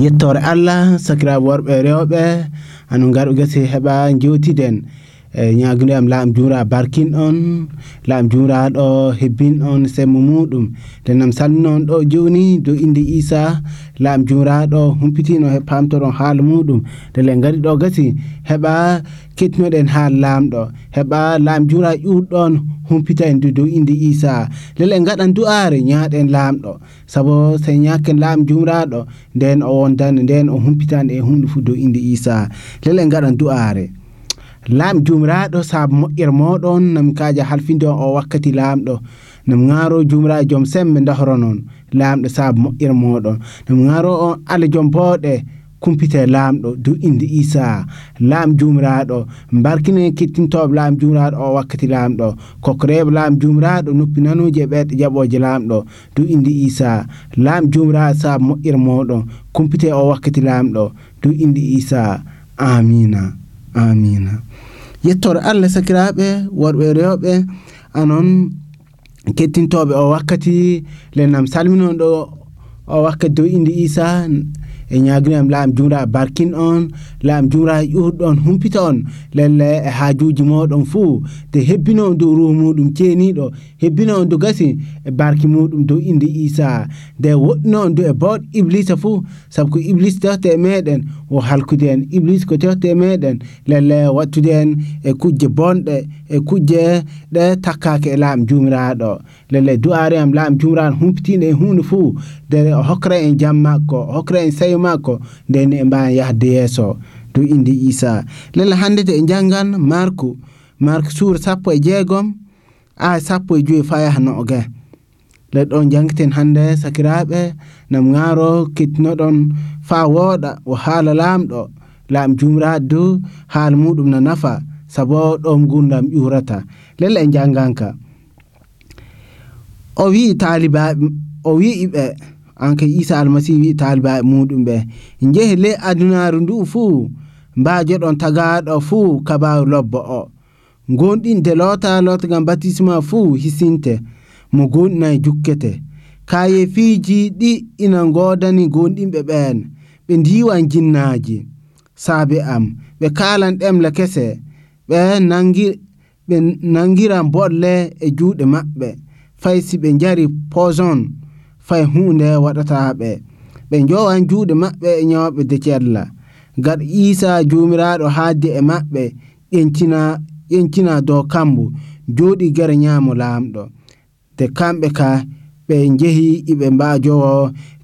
yettore Allah sakiraɓe worɓe rewɓe hano garoƴe gasi heɓa jewtiden. e ñaguido am laam juura barkin on laam juuraɗo hebbin on semmo muɗum. Nden noon salmino on ɗo joni dow inde isa laam juuraɗo humpitino he pamtoɗon haala muɗum. Ndele en gari ɗo gasi heɓa kettinoɗen haala laamɗo heɓa laam juura ƴurɗon humpita en dow inde isa lele gaɗan du'are ñaaɗen laamɗo saabu so ñakken laam jumraɗo nden o wondani nden o humpitani e hunde fuu dow inde isa lele gaɗan du'are laam jumraɗo saabu moƴƴere moɗon nam kaja halfinde o wakkati laamɗo nam garo jumra joom sembe dahoro noon laamɗo saabu moƴƴere moɗon nam garo on ala joom booɗe kumpite laamɗo dow inde isa laam jumraɗo barkine kettintoɓe laam jumraɗo o wakkati laamɗo kokkoreɓe laam jumraɗo noppi nanuji e ɓerɗe jaɓoje laamɗo dow inde isa laam jumraɗo saabu moƴƴere moɗon kumpite o wakkati laamɗo dow inde isa amina amina يتور الله سكراب ور ويريوب انون كتين أو وقتي لنا مسالمين أو وقت دو اندي ايسا e ñaguinoyam laam jumra barkin on laam jumra ƴurɗo humpita on. Lelle e haajuji moɗon fuu te hebbino on dow ruhu muɗum ceeniɗo hebbino on do gasi e barki muɗum dow inde isa nde woɗɗino on dow e bawɗ iblisa fuu saabu ko iblis tewte e meɗen o halkude en iblis ko tewte e meɗen lelle wattude en e kujje bonɗe e kujje ɗe takkaki e laam jumiraɗo lellay du'are am laam jumiraɗo humpitino e hunde fuu. Nde o e hokkra en jam makko o hokkra en sayo makko nden e mbawi yahde yesso dow inde isa lella hannde de e janggan marku. Marku suura sappo e jeegom a sappo e joyi fa yaha nooge. Le ɗon jangiten hannde sakiraɓe nam ŋaaro kettinoɗon faa wooɗa o haala laamɗo. Laam jumraade dow haala muɗum na nafa. sabo ɗom gurdam ƴurata. Lella e jangganka o wi talibaɓe o wi'i ɓe anka isa almasihu wi talibaɓe muɗum ɓe. Jeehi ley adunaru ndu fuu mbajoɗon tagaɗo fuu kabaru lobbo o. Gonɗinde lota lotagam batisma fuu hisinte. Mo gonɗinayi jukkete. Kaye fiiji ɗi ina godani gonɗinɓe ɓen ɓe diwan jinnaji saabe am. Ɓe kalan ɗemle kese. ɓe nangi ɓe nangira boɗle e juuɗe maɓɓe. Fay si ɓe jari poison fay hunde waɗata ɓe ɓe jowan juuɗe maɓɓe e ñawɓe decella gaɗa isa jomiraɗo haaddi e maɓɓe ƴencina dow kambo jooɗi gere ñaamo laamɗo. De kamɓe ka ɓe jehi iɓe mbajowo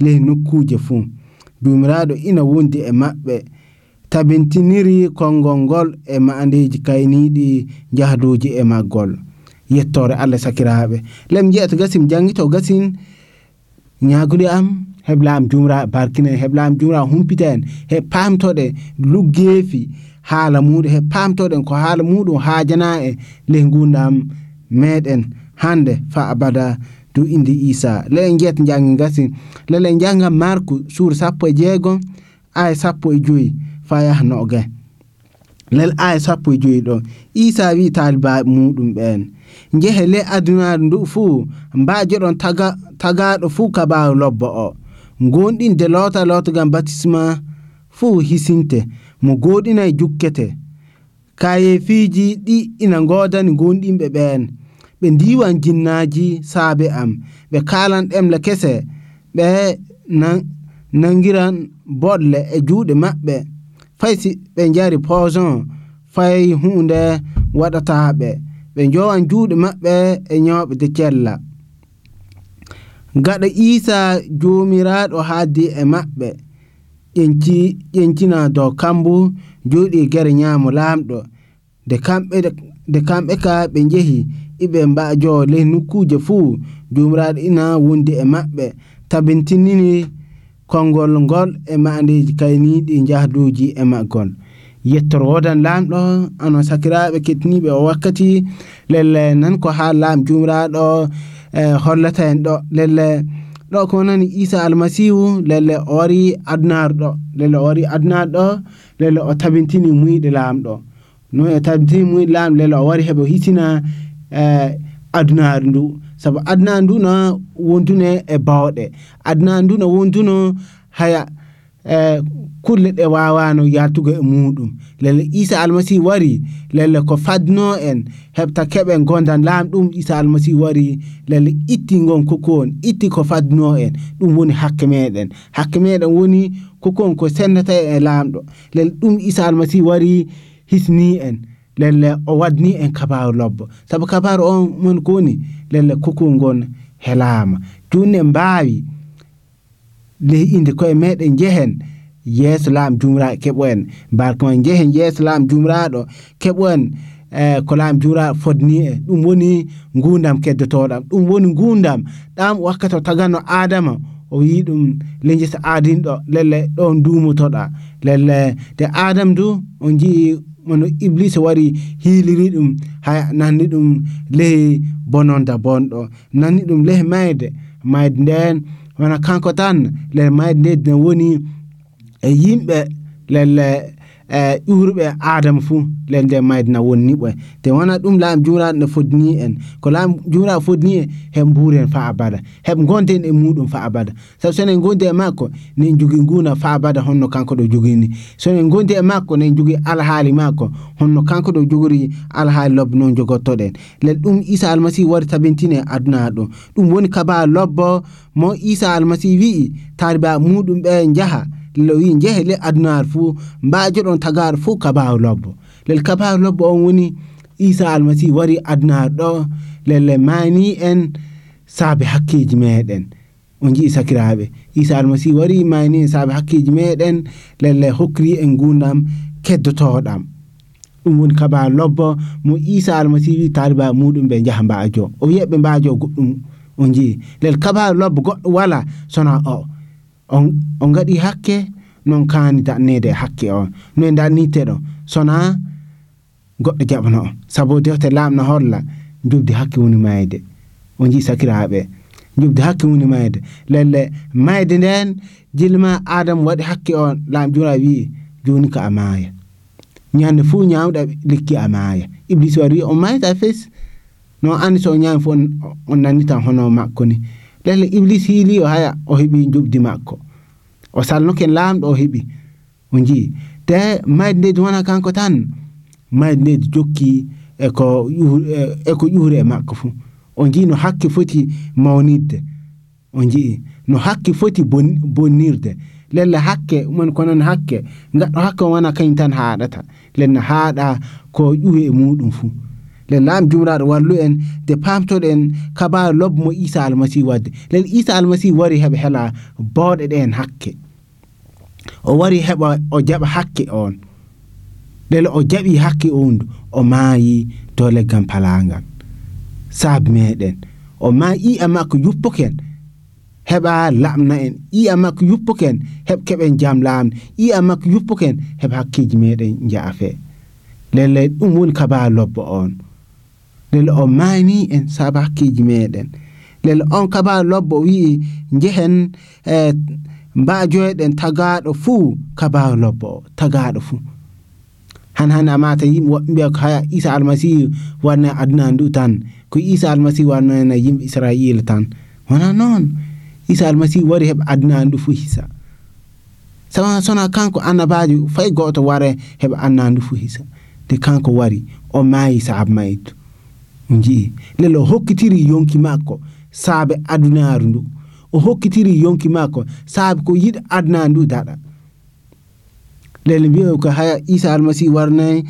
ley nokkuje fuu. Jomiraɗo ina wondi e maɓɓe. tabintiniri konngol ngol e ma'andeji kayniɗi jahduji e maggol. Yettore allah sakiraɓe lem jeeto gasim jangito gasin ñagude am hebla jumra barkine en jumra humpita en he pamtoɗe luggeefi haala muɗum he pamtoɗen ko haala muɗum haajana e ley gundam meɗen hande fa abada dow inde isa lele jeyata jangi gasin. Lele janga marku suur sappo e jeegom aya sappo e joyi. fa yaha nogae lel aya sappo e joyi ɗo isa wi taaliba muɗum ɓen. Jehe le adunaru ndu fuu mbajoɗon tagaɗo fuu kabaru lobbo o. Gonɗinde lota lootagal batisma fuu hisinte mo goɗina e jukkete. Kaye kayefiji ɗi ina godani gonɗinɓe ɓen. Ɓe diwan jinnaji saabe am. Ɓe kalan ɗemle kese. Ɓe nangiran boɗle e juuɗe maɓɓe. fay si ɓe jari poison fay hunde waɗataɓe ɓe jowan juuɗe maɓɓe e ñawɓe de cella. Gaɗa isa jomiraɗo haaddi e maɓɓe. Ƴencina dow kambu joɗi gere ñaamo laamɗo. De kamɓe nde kamɓe ka ɓe jehi iɓe mbajo ley nukkuje fuu jomiraɗo ina wondi e maɓɓe. Tabintinini konngol ngol e maandeji kayniɗi jahduji e maggol yettor wodan lamɗo ano sakiraɓe kettiniɓe o wakkati lelle nan ko ha lam jumraɗo e hollata en ɗo lelle ɗo ko nani isa almasihu lelle o wari adunaru ɗo lelle o wari adunaru ɗo lelle o tabintini muyɗe lamɗo no e tabintini muyɗe lamɗo lelle o wari heɓe hisina e adunaru ndu saabu adunaru ndu no wonduno e bawɗe adunaru ndu no wonduno haya e kulle ɗe wawano yaltugo e muɗum. Lelle isa almasihu wari lelle ko fadno en heɓta keɓen gondan lamɗum isa almasihu wari lelle itti gon kokon itti ko fadno en. Ɗum woni hakke meɗen. Hakke meɗen woni kokon ko sennata e lamɗo lelle ɗum isa almasihu wari hisni en lelle o wadni en kabaru lobbo saabu kabaru on mon koni lelle kokol ngon helama. Joni mbawi ley inde koye meɗen jehen yeeso laam jumraɗo keɓo en barka jehen yeeso laam jumraɗo keɓo en ko laam jumraɗo fodni e. Ɗum woni gundam keddotoɗam. Ɗum woni gundam ɗam wakkati o tagano adama o wi ɗum lejesa adinɗo lelle ɗon dumotoɗa. Lelle de adam du o jii mono iblise wari hiiliri ɗum ha nanni ɗum lehi bononda bonɗo nanni ɗum lehi mayde mayde nden wona kanko tan le mayde nde woni e yimɓe lelle e iwruɓe adama fuu leydi maydina wonni niɓo te wona ɗum laam jumraɗo no fodni en. Ko laam jumraɗo fodni en heɓ mburen fa abada. Heɓ gonden e muɗum fa abada. Saabu so enen gondi e makko nen jogui nguna fa abada honno kanko ɗo jogini so enen gondi e makko nen jogui alhaali makko honno kanko ɗo jogori alhaali lobbo noon jogottoɗen. Lel ɗum isa almasihu wari tabintini e aduna ɗo. Ɗum woni kaba lobbo mo isa almasihu wi'i taariba muɗum ɓe jaaha lo wi jehe le adunaru fuu mbajo ɗon tagaru fuu kabaru lobbo lel kabaru lobbo on woni isa almasihu wari adunaru ɗo lelle mani en saabe hakkeji meɗen on jii sakiraɓe isa almasihu wari mani en saabe hakkeji meɗen lelle hokkiri en gundam keddotoɗam ɗum woni kabaru lobbo mo isa almasihu wi taliba muɗum ɓe jaaha mbajo o wiyaɓe mbajo goɗɗum on jii lel kabaru lobbo goɗɗo wala sona o on on gaɗi hakke non kani dannede hakke on. Noe danniteɗo sona goɗɗo jaɓano on. Sabu dewte laamno holla jubde hakke woni mayde o jii sakiraɓe jubde hakke woni mayde lelle mayde nden jilma adama waɗi hakke on lam jura wi joni ko a maaya. Ñande fuu ñawɗa lekki a maaya. Iblis wari wi on mayta fes. No andi so ñami fo fof on nannitan hono makko ni. Lelle iblis hiili o haya o heɓi jubdi makko o salnoken laamɗo o heɓi o jii te mayde ndedi wona kanko tan. Mayde ndedi jokki eko eko e makko fuu o jii no hakke foti mawnidde o jii no hakke foti bonnirde lelle hakke mon konon hakke. Gaɗɗo hakke wona kañum tan haaɗata lenne haaɗa ko ƴuwi e muɗum fuu nden laam jumraɗo wallu en de pamtoɗen kabaru lobmo isa almasihu wadde. Nden isa almasihu wari heɓa hela bawɗe ɗen hakke. O wari heɓa o jaɓa hakke on. Ɗele o jaɓi hakke on o maayi dow leggal palagal saabu meɗen o maayi i'a makko yuppoken heɓa laɓna en. I'a makko yuppoken heɓ keɓen jam laamde. I'a makko yuppoken heɓa hakkeji meɗen jaafe lellay ɗum woni kaba lobbo on. Lele o maani en saabu hakkeji meɗen lele on kaba lobbo wi'i jehen e mbajoyɗen tagaɗo fuu kabaru lobbo tagaɗo fuu han hande amata yimɓe woɓɓe mbiya ko haya isa almasihu wanna aduna ndu tan ko isa almasihu wannana yimɓe israila tan wona noon isa almasihu wari heɓa aduna ndu fuu hisa sawa sona kanko annabajo fay goto ware heɓa anna ndu fuu hisa de kanko wari o maayi saabu maytu jii lelo hokkitiri yonki makko saabe adunaru ndu o hokkitiri yonki makko saabe ko yiɗi adna ndu daɗa lele mbiyo ko haya isa almasihu warnayi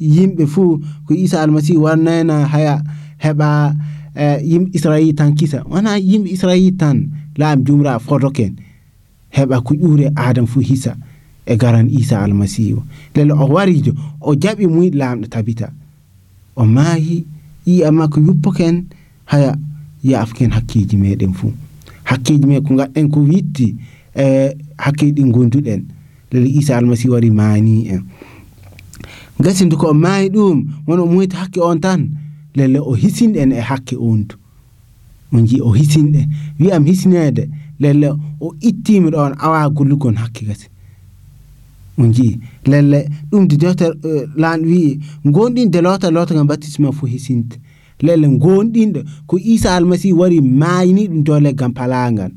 yimɓe fuu ko isa almasihu warnayna haya heɓa e yimɓe israil tan kisa. Wona yimɓe israil tan laam jumra fotoken heɓa ko ƴuure adam fuu hisa e garan isa almasihu lele o warijo o jaɓi muyɗe laamɗo tabita. O maayi yi'a ko yuppoken haya yaafken hakkeji meɗen fuu hakkeji me ko gaɗɗen ko witti e hakkeji ɗi gonduɗen lele isa almasihu wari maani en gasi ndu ko o maayi ɗum wono moyta hakke on tan lelle o hisinɗen e hakke on du on o hisinɗe wiyam hisinede lelle o ittimi ɗon awa gollugon hakke gasi on ji lelle ɗum de dewte uh, lan wi gonɗinde lota lota gam baptisme fo hisinte lelle gonɗinɗo ko isa almasihu wari mayini ɗum dow leggal palagal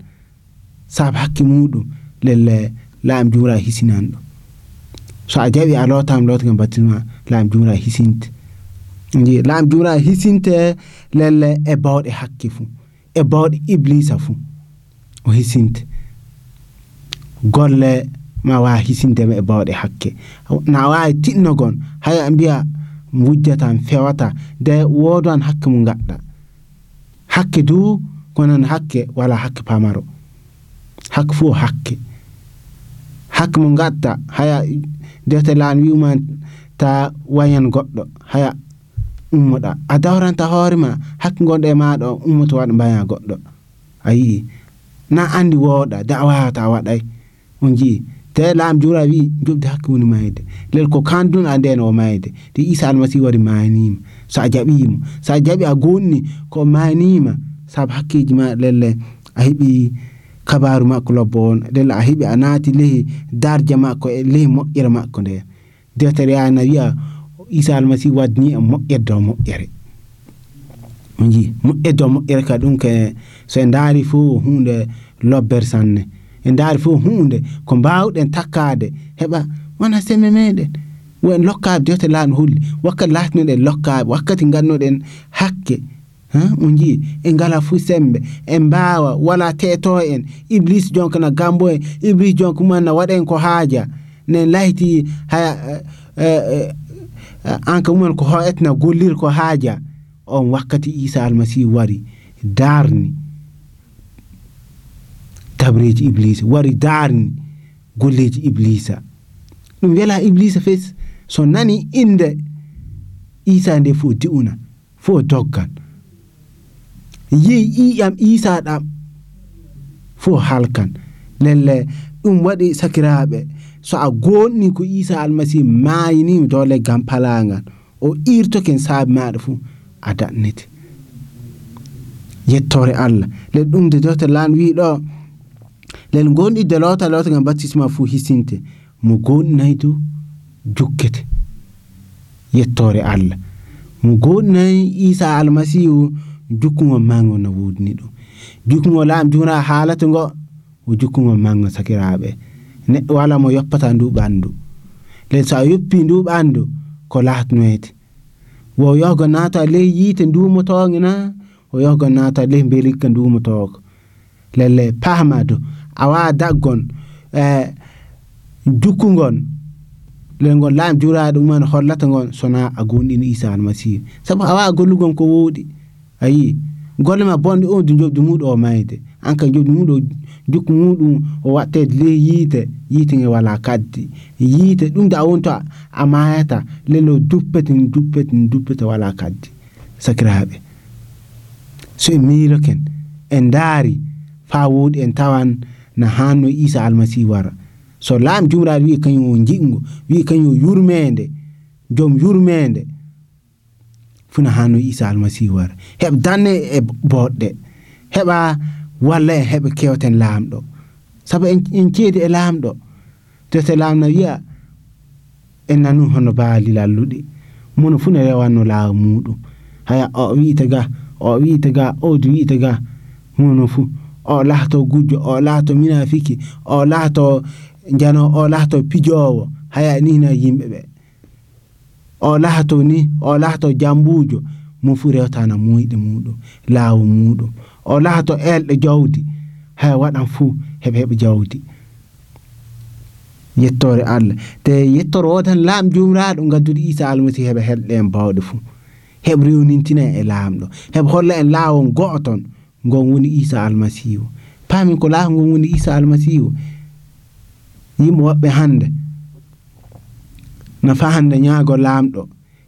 saabu hakke muɗum lelle laam jumra hisinan ɗo so a jaɓi a lotama lotagam baptisme laam jumra hisinte ji laam jumra hisinte lelle e bawɗe hakke fuu e bawɗe iblisa fuu o hisinte golle ma wawa hisindema e bawɗe hakke. Na wawi tinnogon hay a mbiya wujjatan fewata de wodan hakke mo gaɗɗa hakke du konon hakke wala hakke pamaro. Hakke fuu hakke. Hakke mo gatta haya dewte lan wi'uma ta wayan goɗɗo haya ummoɗa. A dawranta hoorema hakke gonɗo e maɗa o ummoto waɗa mbaya goɗɗo. A yii na andi wooɗa da a wawata waɗay on jii te laam jura wi jobde hakke woni mayde lel ko kandun a nden o mayde te isa almasihu wari mayanima so a jaɓimo so a jaɓi a gonɗini ko mayanima saabu hakkeji ma lelle a heeɓi kabaru makko lobbo on lelle a heeɓi a naati lehi darja makko e lehi moƴƴere makko nde deftere yana wiya isa almasihu waddini e moƴƴere dow moƴƴere on jii moƴƴere dow moƴƴere ka ɗum ke so en daari fo hunde lobbere sanne en daari fof hunde ko mbawɗen takkade. Heɓa wona seme meɗen wo en lokkaɓe dewte laaɗo holli wakkati latinoɗen lokkaɓe wakkati ngannoɗen hakke. O jii en ngala fuu sembe en mbawa wala teto en iblis jonka na gambo en iblis jonka mumen na waɗen ko haaja nen layti haya anka mumen ko hoetna gollir ko haaja on wakkati isa almasihu wari darni تبريج إبليس وري دارن قلت إبليس نبيلا إبليس فيس سناني إند إيسا ندي فو ديونا فو دوغان yi iyam isa ɗam fo halkan lelle ɗum waɗi sakiraɓe so a goɗni ko isa almasihu mayinimi dow leggam palagal o irtoken saabi maɗa fuu a daɗnete yettore allah le ɗum de dota lan wi ɗo lel gonɗidde lota lota gam baptisme fuu hisinte mo gonɗinayi du jukkete. Yettore allah mo gonɗinayi isa almasihu jukkugo mango no wudni ɗum jukkugo laam juna haalata ngo o jukkugo mango sakiraɓe neɗɗo wala mo yoppata ndu ɓandu len so a yoppi ndu ɓandu ko latnoyete wo yohgo naata ley yiite ndumotoge na o yohgo naata ley belikka ndumotogo lelle pahma do awawa daggon e jukkugon lel ngol laami juraɗo ɗumen hollata gon sona a gonɗini isa almasihu. Saabu a wawa gollugon ko woɗi ayi golle ma bonde on du jobdi muɗum o mayde. An ka jobdi muɗum jukku muɗum o wattede ley yiite yiite nge wala kaddi. Yiite ɗum de a wonto a mayata lelo duppete duppete duppete wala kaddi. Sakiraɓe so en miiloken en daari fa woɗi en tawan na hanno isa almasihu wara so laam jumraɗo wi kañum o jiɗgo wi kañum o yurmede joom yurmede funa hanno isa almasihu wara heɓ danne e boɗɗe heɓa walla en heɓa kewten laamɗo saabu en ceedi e laamɗo tete laamna wiya en nanu hono baali lalluɗi mono fu ne rewanno laawa muɗum haya o wiite ga o wiite ga o du wiite ga mono fu o laato gujjo o laato minafiki o laato jano o laato pijowo haya nina yimɓe ɓe o laato ni o laato jambujo mo fu rewtana muyɗe muɗum laawu muɗum o laato elɗo jawdi hay waɗan fuu heɓe heɓa jawdi yettore allah te yettore o tan laam jumraɗo gaddude isa almasihu heɓa helɗe en bawɗe fuu heɓ rewnintina e laamɗo heɓ holla en laawol go'o ton ngon woni isa almasihu paamin ko laaha ngon woni isa almasihu yimɓe woɓɓe hande nafa hande ñaago laamɗo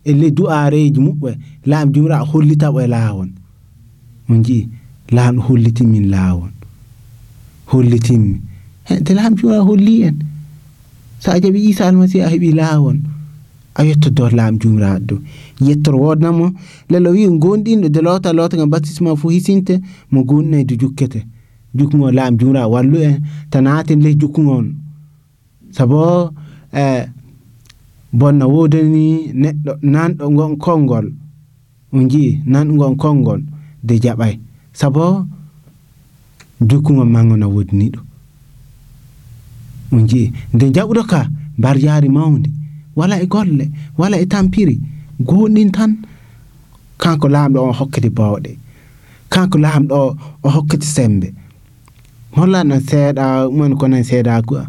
e ley du'areji muɓɓe laam jumra hollitaɓo e laawon on jii laamɗo hollitinmin laawon hollitinmi te laam jura holli en so a jaɓi isa almasi a heɓi laawol a yettodo laam jumraɗo yettor wodnamo lelo wi gonɗinɗo de lota lota gam baptisme fo hisinte mo gonɗinayde jukkete jukkugo laam jura wallu en tanatin le jukkugon sabo e bonna wodani neɗɗo nanɗo gon konngol on jii ngon konngol de jaɓay sabo jukkugo mango na wodani ɗo. On jii nde jaɓuɗo ka mbar jaari mawdi wala e golle wala e tampiri gonɗin tan kanko laamɗo o hokkiti bawɗe. Kanko laamɗo o hokkiti sembe. Hollano seeɗa umani konan seeɗa kua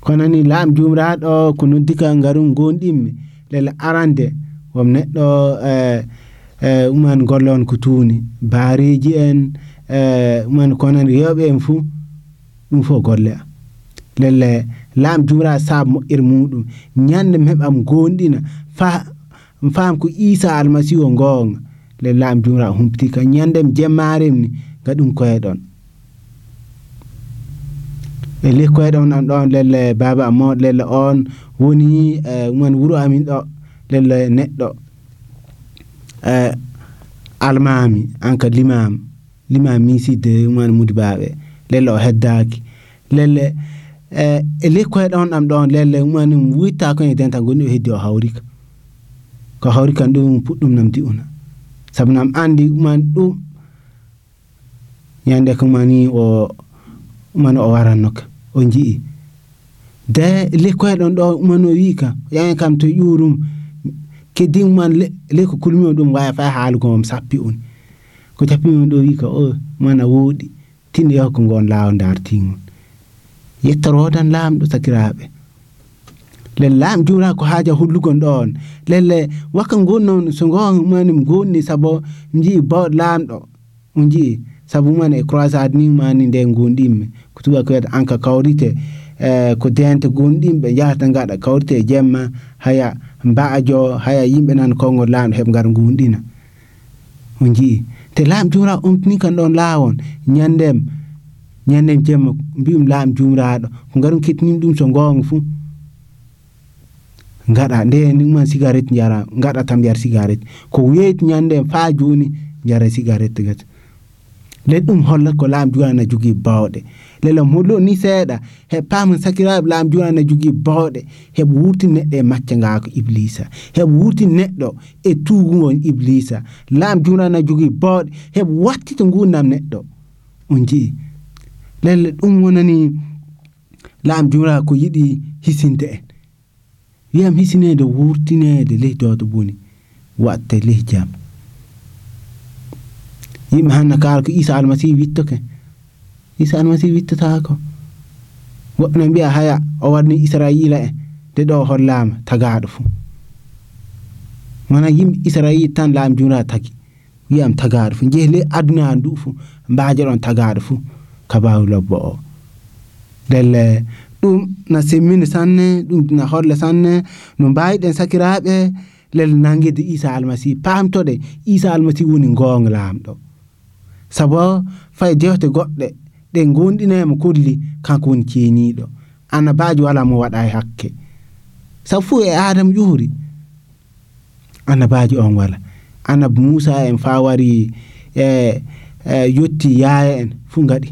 kono ni laam jumraɗo ko noddikal ngarum gonɗinmi lele arande wom neɗɗo e, e uman golle on ko tuuni. Baariji en e uman konan rewɓe en fuu ɗum fof golle a lelle laam jumiraɗo saabu moƴƴere muɗum ñande mi heɓam gonɗina faa fam ko isa almasihu o gonga le laam jumra humpiti ka ñande mi jemmarem ni gaɗum koyeɗon e li koyeɗon an ɗon lelle baba amo lelle on woni e man wuro amin ɗo lelle neɗɗo e almami an ka limam limam misidde man mudibaɓe lelle o heddaki lelle e e lekkoye ɗon ɗam ɗon lelle umani witta ko e denta gonni o heddi o hawrika ko hawri kan ɗum puɗɗum nam di'una sabu nam andi umani ɗum ñande ko mani o umani o waranno ka o jii de lekkoye ɗon ɗo umani o wi ka yaen kam to ƴurum keddi uman lekko kulmi o ɗum waya fay haalugo sappi on ko cappimi ɗo wi ka o mana woɗi tinno yaw ko ngon laaw dartingol yettorodan laamɗo sakiraɓe lel lam jura ko haja hullugon ɗon lelle wakka gonnon so gomani mi gonni sabo jii bawɗo laamɗo o jii saabu mani e croisade ni mani nde gonɗinmi ko tuba ko wiyata anka kawrite e ko dente gonɗimɓe jahata gaɗa kawrite jemma haya mbaajo haya yimɓe nan konngol laamɗo heɓe gara gonɗina o jii te laam jumra umtini kan ɗon laawon ñandem ñanden jemma mbiyum laam jumraɗo ko garum kettinim ɗum so gonga fuu gaɗa nde ndima cigarette jara gaɗa tam yar cigarette. Ko weyti ñande fa joni jara cigarette gati. Le ɗum holla ko laam juwana jogui bawɗe. Lela mollo ni seeɗa he paama sakiraɓe laam juwana jogui bawɗe heɓe wurti neɗɗo e macca ngako iblisa. Heɓe wurti neɗɗo e tuugugon iblisa. Laam juwana jogui bawɗe heɓe wattita nguurdam neɗɗo. On jii lelle ɗum wonani laam juwana ko yiɗi hisinte en wiyam hisinede wurtinede ley dodo boni watta ley jam. Yimɓe hanna kala ko isa almasihu wittoke isa almasihu wittotako woɓɓe ne mbiya haya o warni israila en de ɗo hollama tagaɗo fuu wona yimɓe israil tan laam jumra tagi wiyam tagaɗo fuu jeehi ley aduna ndu fuu mbaje ɗon tagaɗo fuu kabaru lobbo o. Ndelle ɗum na semmini sanne ɗum na holle sanne no mbawiɗen sakiraɓe lel nangede isa almasihu pamtoɗe isa almasihu woni gonga laamɗo. Saabu fay jewte goɗɗe ɗe gondinemo kolli kanko woni ceeniɗo annabaji wala mo waɗa e hakke. Sabu fo e adama ƴuuri annabaji on wala. Annabi moussa en fa wari e e yetti yaya en fuu gaɗi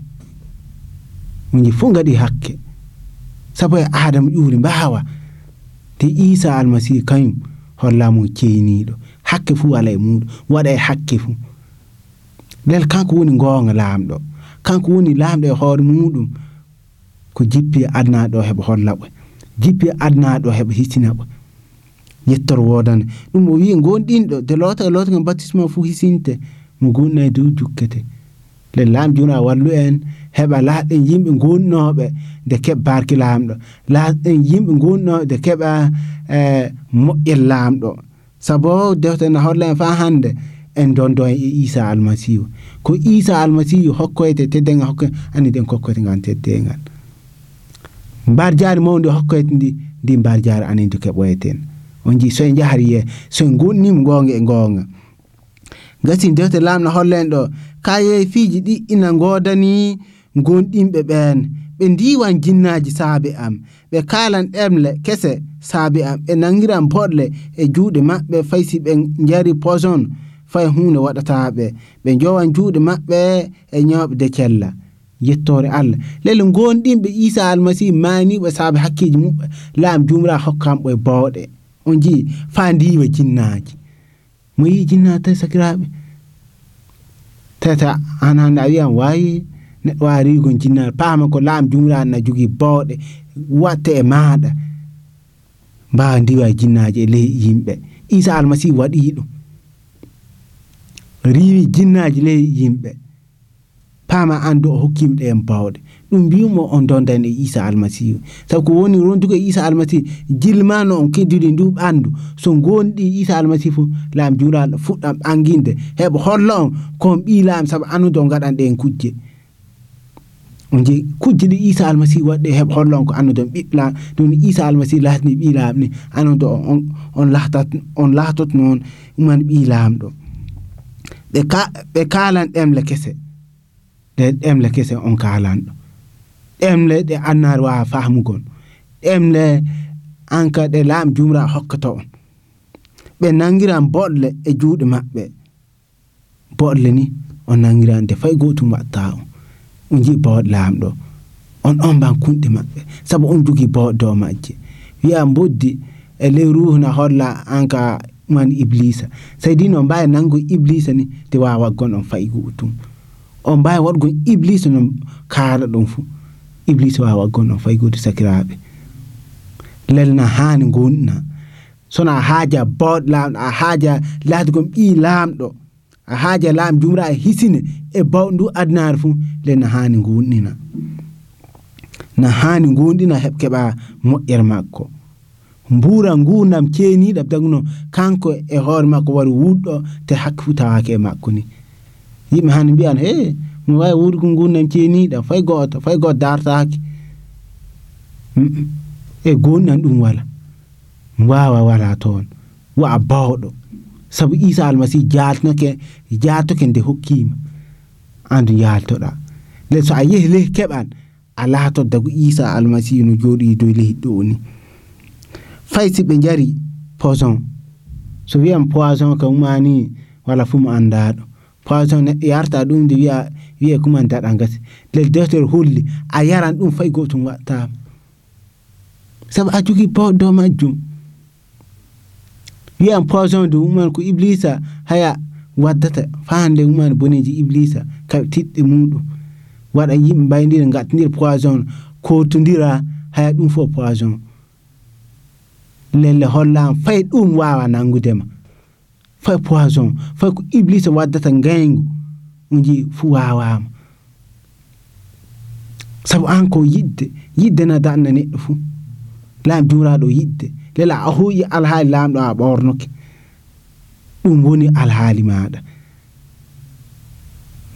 uji fuu gaɗi hakke. sabu e adama ƴuuri mbawa te isa almasihu kañum hollamo ceyniɗo hakke fuu ala e muɗum waɗa e hakke fuu. Lel kanko woni gonga laamɗo. Kanko woni laamɗo e hoore muɗum ko jippi e adnaɗo heɓa holla ɓe jippi e adnaɗo heɓa hisina ɓe yettoro wodande ɗum o wi gonɗinɗo te looto e looto ngam baptisme fuu hisinte mo gonɗa e dow jukkete. Le lam juna wallu en heɓa laaɗen yimɓe gonnoɓe nde keɓ barki lamɗo. Laaɗen yimɓe gonnoɓe nde keɓa e moƴƴel lamɗo. Sabo defte no holla en fa hande en dondo e isa almasihu. Ko isa almasihu hokkoyte teddenga hokko ani den kokkoyte ngan teddengal. Mbar jaari mawde hokkoyte ndi ndi mbar jaari anen to keɓoyten. On ji so en jahari ye so en gonnim gonga e gonga gasi defte lamɗo holla en ɗo kayefiji ɗi ina godani gonɗinɓe ɓen ɓe diwan jinnaji saabe am. Ɓe kalan ɗemle kese saabe am. Ɓe nangiran boɗle e juuɗe maɓɓe faysi ɓe jari poison fay hunde waɗataɓe ɓe jowan juuɗe maɓɓe e ñawɓe de cella yettore allah lele gonɗinɓe isa almasihu maniɓe saabe hakkiji mum laam jumra hokkama e bawɗe on jii fa ndiwa jinnaji mo yi jinnaji tawi sakiraɓe tata an hande a wiyan wayi neɗɗo wawi rigon jinnaɗo paama ko laam jumra na jogii bawɗe watte e maaɗa mbawa ndiwa jinnaji e ley yimɓe isa almasihu waɗi ɗum riwi jinnaji ley yimɓe paama andu o hokkima ɗe en bawɗe ɗum mbiyumo on dondan e isa almasihu sabu ko woni rondugo e isa almasihu jilmano on keddude ndu ɓandu so gonɗi isa almasihu fo laam juraɗo fuɗɗam ɓanginde heɓa holla on kon ɓi laam saabu annude o gaɗan ɗen kujje on jeeyi kujje ɗe isa almasihu waɗɗe heɓa holla on ko annude on ɓiɓɓe laam ɗum isa almasihu latni ɓi laam ni annude on on lahtat on lahtot noon umani ɓi laamɗo ɓe kalan ɗemle kese ɗe ɗemle kese on kalanɗo ɗemle ɗe annaare wawa famugon ɗemle hanka ɗe laamu jumra hokkata on. Ɓe nangiran boɗle e juuɗe maɓɓe. Boɗle ni on nangiran de fay gotum watta on. On jii bawɗe laamɗo on on mban kunɗe maɓɓe. Saabu on jogii bawɗe dow majje. Wiya boddi e ley ruhna holla hanka man iblisa. Saydi no mbawi nango iblisa ni de wawa waggon on fayi gotum on mbawi waɗgon iblisa no kaala ɗon fuu. Iblisa wawa gonno fay fayi sakiraɓe lel lelna hani gonɗina sona a haaja bawɗe lamɗo a haaja laade gon ɓi lamɗo a haaja laam jumra a hisine e bawɗe ndu adnare fuu lelna hani gonɗina na hani gonɗina heɓ keɓa moƴƴere makko. Mbura ngurdam ceeniiɗa tagno kanko e hoore makko wari wuɗɗo te hakke fu tawaki e makko ni. Yimɓe hani mbiyan he mi wawi wuurgo gurdam ceeniɗam fay goto fay goto dartaki e gonɗam ɗum wala. Wawa wala toon wa'a bawɗo sabu isa almasihu jaltnoke jaltoke nde hokkima andu yaltoɗa nde so a yehi ley keɓan a dago isa almasihu no joɗi dow leydi ɗo ni fay si ɓe jari poison. So wiyan poison kam umani wala fu mo andaɗo poison neɗɗo yarta ɗum de wiya wiya kuman daɗa gasi lel deftere holli a yaran ɗum fay gotum wattama saabu a jogui bawɗe dow majjum. Wiyan poison de uman ko iblisa haya waddata. Fande uman boneji iblisa kaɓe tiɗɗe muɗum. Waɗa yimɓe mbaydira gattodira poison. Kotodira haya ɗum fof poison. Lelle hollama fay ɗum wawa nangudema fay poison fay ko iblisa waddata gaygu uji fu wawama saabu an ko yidde yidde na danna neɗɗo fuu laam juraɗo yidde lela a hoƴi alhaali laamɗo a ɓornoke ɗum woni alhaali maɗa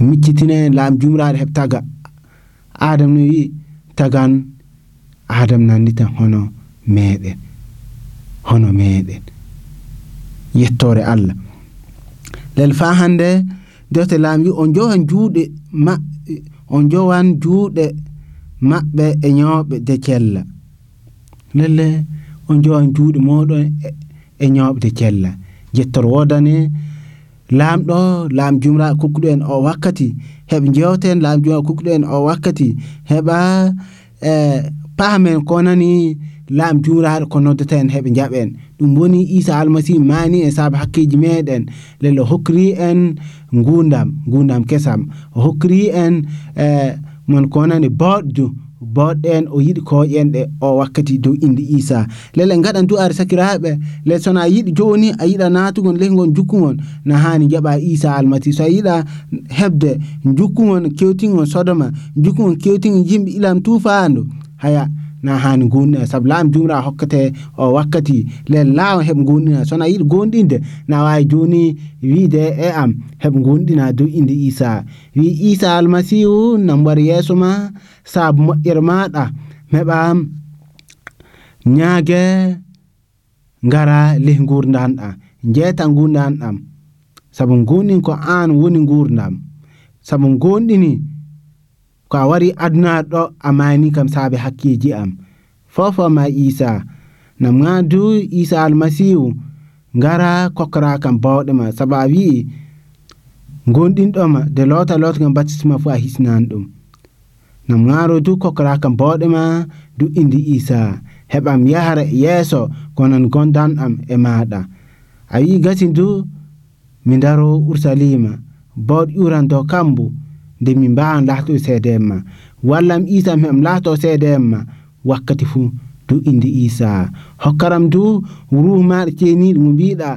miccitine laam jumraɗo heɓ taga adam no wi tagan adam nanditan hono meɗen hono meɗen yettore allah lel fa hande defte laamu wi on jowan juuɗe maɓɓe on jowan juuɗe maɓɓe e ñawɓe de cella. Lelle on jowan juuɗe moɗon e, e ñawɓe de cella. Jettor wodani laamɗo laam jumraɗo kokkuɗo en o wakkati. Heɓe jewten laam jumraɗo kokkuɗo en o wakkati. Heɓa eh, e paamen konani jumraɗo ko noddata en heɓe jaɓen ɗum woni isa almasihu mani e saabu hakkeji meɗen lelo hokkiri en gundam gundam kesam. O hokkiri en e mon konani boɗdu boɗɗen o yiɗi koƴenɗe o wakkati dow indi isa. Lele gaɗan ar sakiraɓe le sona yiɗi joni a yiɗa natugon leygon jukkugon na hani jaɓa isa almasihu so a yiɗa hebde jukkugon kewtigon sodoma jukkugon kewtigon yimɓe ilam tufandu haya na hani gonɗina saabu lam jumra hokkate o wakkati le lawa heb gonɗina sona yid gonɗinde na wawi joni wiide e am heb gondina dow inde isa. Wi isa almasihu nambar yeeso ma saabu moƴƴere maɗa heɓa ñaage ngara ley gurdanɗa jeeta gurdanɗam saabu gonɗin ko an woni gurdam saabu gonɗini ko a wari aduna ɗo a mani kam saabe hakkeji am. Fofo ma isa nam ga du isa almasihu ngara kokora kam bawɗe ma saabu a wi'i gonɗinɗoma de lota lota kam baptisma fu a hisnan ɗum nam ŋaro du kokora kam bawɗe ma du indi isa heɓam yahara yeeso gondan am e maɗa a wi gasin du mi daro ursalima bawɗ ƴuran kambo nde min mbawan lahto seede ma walla mi isa mi heɓam lahto seede ma wakkati fuu du indi isa hokkaram du ruhu maɗa ceniɗo mo mbiɗa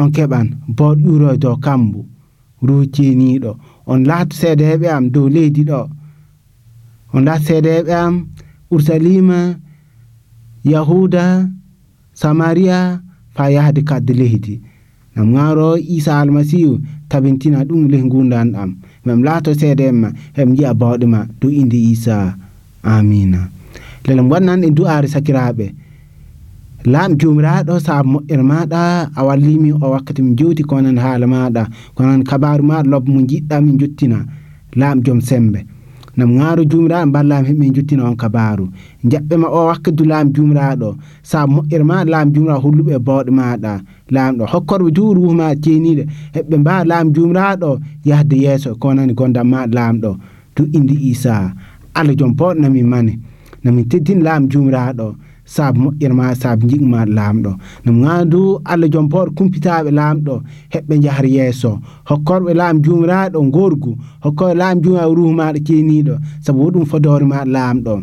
on keɓan bawɗ ƴuro e dow kambu ruhu ceniɗo on lahto seedeɓe am dow leydi ɗo on lahto seedeɓe am ursalima yahuda samaria fa yahde kadde leydi nam ŋaro isa almasihu tabintina ɗum leh gundan am. Mem laato seede ma hem jiya bawɗe ma do indi isa. Amina lelem wannan e du'are sakiraɓe laam jomiraɗo sa moƴƴere maɗa a wallimi o wakkati min jewti konan haala maɗa konan kabaru maɗa lobbo mo jiɗɗa min jottina laam joom sembe nam ŋaaro jumiraɗo mballami heɓe juttina on kabaru. Jaɓɓema o wakkatu laam jumiraɗo sa moƴƴere ma laam jumiraɗo holluɓe e bawɗe maɗa laamɗo hokkorɓe juuru wuhma ma ceeniɗe heɓɓe mbawa laam jumiraɗo yahde yeeso konani gondam ma laamɗo du indi isa. Allah joom bawɗo namin mane. Namin teddin laam jumiraɗo saabu moƴƴere ma saabu jigma laamɗo no gandu allah joom pawɗo kumpitaɓe laamɗo heɓɓe jahar yeeso. Hokkorɓe laam jumiraɗo gorgu hokkorɓe laam jumiraɗo ruhu maɗa ceeniɗo saabu woɗum fodore ma laamɗo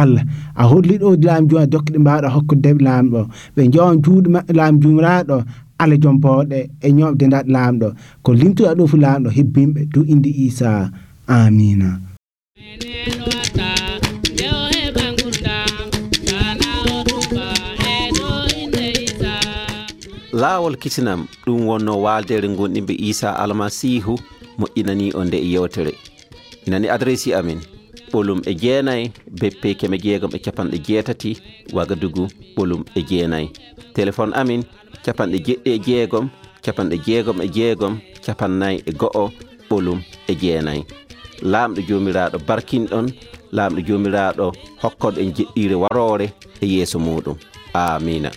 allah, a holliɗo laam juma dokkeɗe mbawɗa hokkudeɓe laamɗo ɓe jowan juuɗe maɓɓe laam jumiraɗo allah joom bawɗe e ñoɓde daɗ laamɗo ko limtuɗa ɗo fu laamɗo hebbimɓe du indi isa amina laawol kisinam ɗum wonno waaldere gonɗinɓe isa almasihu moƴƴinani o nde e yewtere. Inani adressi amin ɓolum e jeenayi beppe keme jeegom e capanɗe jeetati wagadugu ɓolum e jeenayi. Téléphone amin capanɗe jeɗɗi e jeegom capanɗe jeegom e jeegom capannayi e go'o ɓolum e jeenayi. Laamɗo joomiraaɗo barkinɗon laamɗo joomiraaɗo hokkoɗo en jeɗɗiire waroore e yeeso muɗum amina